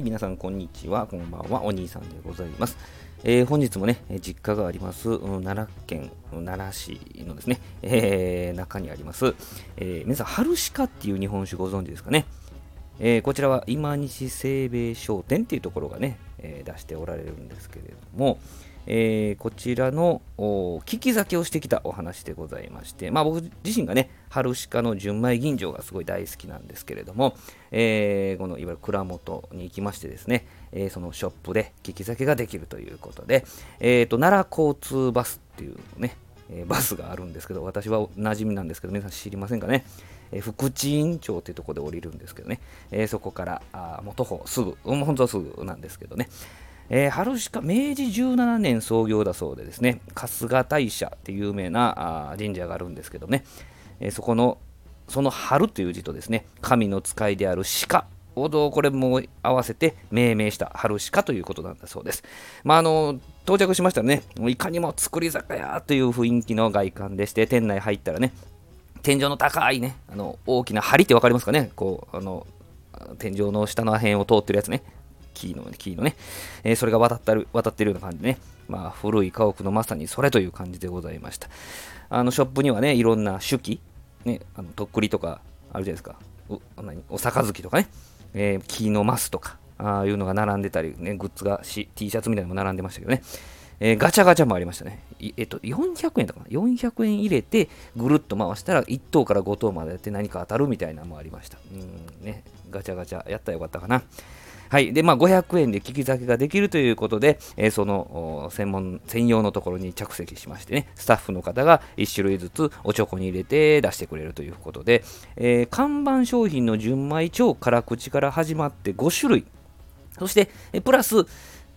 い、皆さん、こんにちは。こんばんは。お兄さんでございます。えー本日もね、実家があります、奈良県奈良市のですね、えー中にあります、えー皆さん、春鹿っていう日本酒ご存知ですかね？えーこちらは今西清兵衛商店っていうところがね、え出しておられるんですけれども、えーこちらのお利き酒をしてきたお話でございまして、まあ、僕自身がね、春鹿の純米吟醸がすごい大好きなんですけれども、えーこのいわゆる蔵元に行きましてですね、えーそのショップで利き酒ができるということで、えーと奈良交通バスっていうね、えバスがあるんですけど、私は馴染みなんですけど、皆さん知りませんかね？えー福知院町っていうところで降りるんですけどね、えそこからあーもう徒歩すぐ、本当はすぐなんですけどね、えー春鹿明治17年創業だそうでですね。春日大社って有名なあ神社があるんですけどね、えーそこのその春という字とですね神の使いである鹿をどうこれも合わせて命名した春鹿ということなんだそうです。まああの到着しましたらね、いかにも造り酒屋という雰囲気の外観でして、店内入ったらね、天井の高いね、あの大きな梁って分かりますかね、こうあの天井の下の辺を通ってるやつね、木の木のね、えーそれが渡っる渡ってるような感じでね、まあ、古い家屋のまさにそれという感じでございました。あのショップにはね、いろんな手記、ね、あのとっくりとかあるじゃないですか、う何お杯とかね、えー木のマスとか、ああいうのが並んでたり、ね、グッズがし T シャツみたいなのも並んでましたけどね。えーガチャガチャもありましたね。えっと、400円とかな ?400 円入れて、ぐるっと回したら、1等から5等までやって何か当たるみたいなのもありました。うん、ね、ガチャガチャやったらよかったかな。はい。で、まあ、500円で利き酒ができるということで、えーその専門、専用のところに着席しましてね、スタッフの方が1種類ずつおちょこに入れて出してくれるということで、えー看板商品の純米超辛口から始まって5種類、そして、えプラス、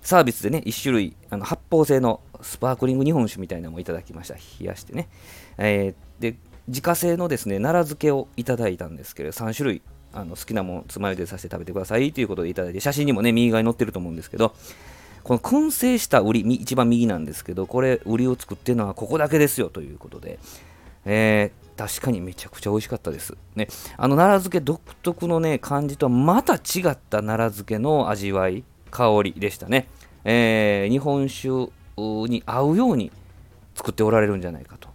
サービスでね、1種類、あの発泡性のスパークリング日本酒みたいなのもいただきました。冷やしてね。えーで、自家製のですね、奈良漬けをいただいたんですけれど、3種類、あの好きなもの、つまみでさせて食べてくださいということでいただいて、写真にもね、右側に載ってると思うんですけど、この燻製した売り、一番右なんですけど、これ、売りを作ってるのはここだけですよということで、えー確かにめちゃくちゃ美味しかったです。ね、あの奈良漬け独特のね、感じとはまた違った奈良漬けの味わい、香りでしたね。えー日本酒に合うように作っておられるんじゃないかと。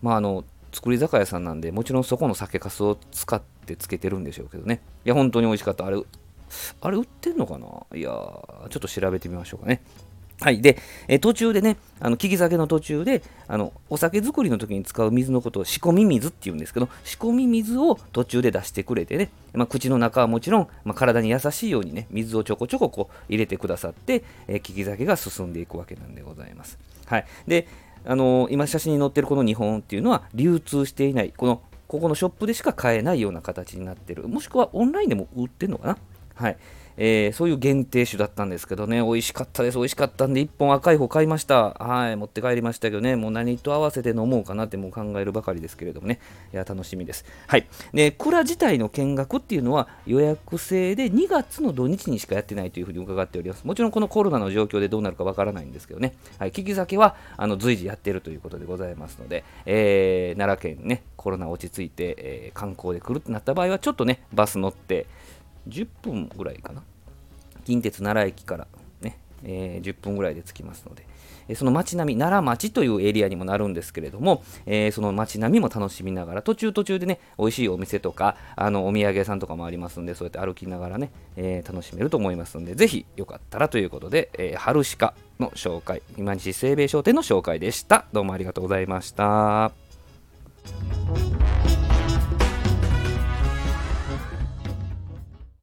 まあ、あの、作り酒屋さんなんで、もちろんそこの酒粕を使っってつけてるんでしょうけどね。いや、本当に美味しかった。あれ、あれ売ってんのかな？いや、ちょっと調べてみましょうかね。はい。で、え途中でね、あの、利き酒の途中で、あの、お酒作りの時に使う水のことを仕込み水って言うんですけど、仕込み水を途中で出してくれてね、まあ、口の中はもちろん、まあ、体に優しいようにね、水をちょこちょここう入れてくださって、え、利き酒が進んでいくわけなんでございます。はい。で、あのー今写真に載ってるこの日本っていうのは流通していない、この、ここのショップでしか買えないような形になってる。もしくはオンラインでも売ってるのかな？はい。えーそういう限定種だったんですけどね、美味しかったです、美味しかったんで、1本赤い方買いました。はい、持って帰りましたけどね、もう何と合わせて飲もうかなってもう考えるばかりですけれどもね、いや、楽しみです。はい。で、蔵自体の見学っていうのは予約制で2月の土日にしかやってないというふうに伺っております。もちろんこのコロナの状況でどうなるかわからないんですけどね、はい、利き酒はあの随時やってるということでございますので、えー奈良県ね、コロナ落ち着いて、えー観光で来るってなった場合は、ちょっとね、バス乗って、10分ぐらいかな。近鉄奈良駅からね、えー10分ぐらいで着きますので、えその街並み、奈良町というエリアにもなるんですけれども、えーその街並みも楽しみながら、途中途中でね、美味しいお店とか、あのお土産屋さんとかもありますんで、そうやって歩きながらね、えー楽しめると思いますんで、ぜひよかったらということで、えー春鹿の紹介、今西清兵衛商店の紹介でした。どうもありがとうございました。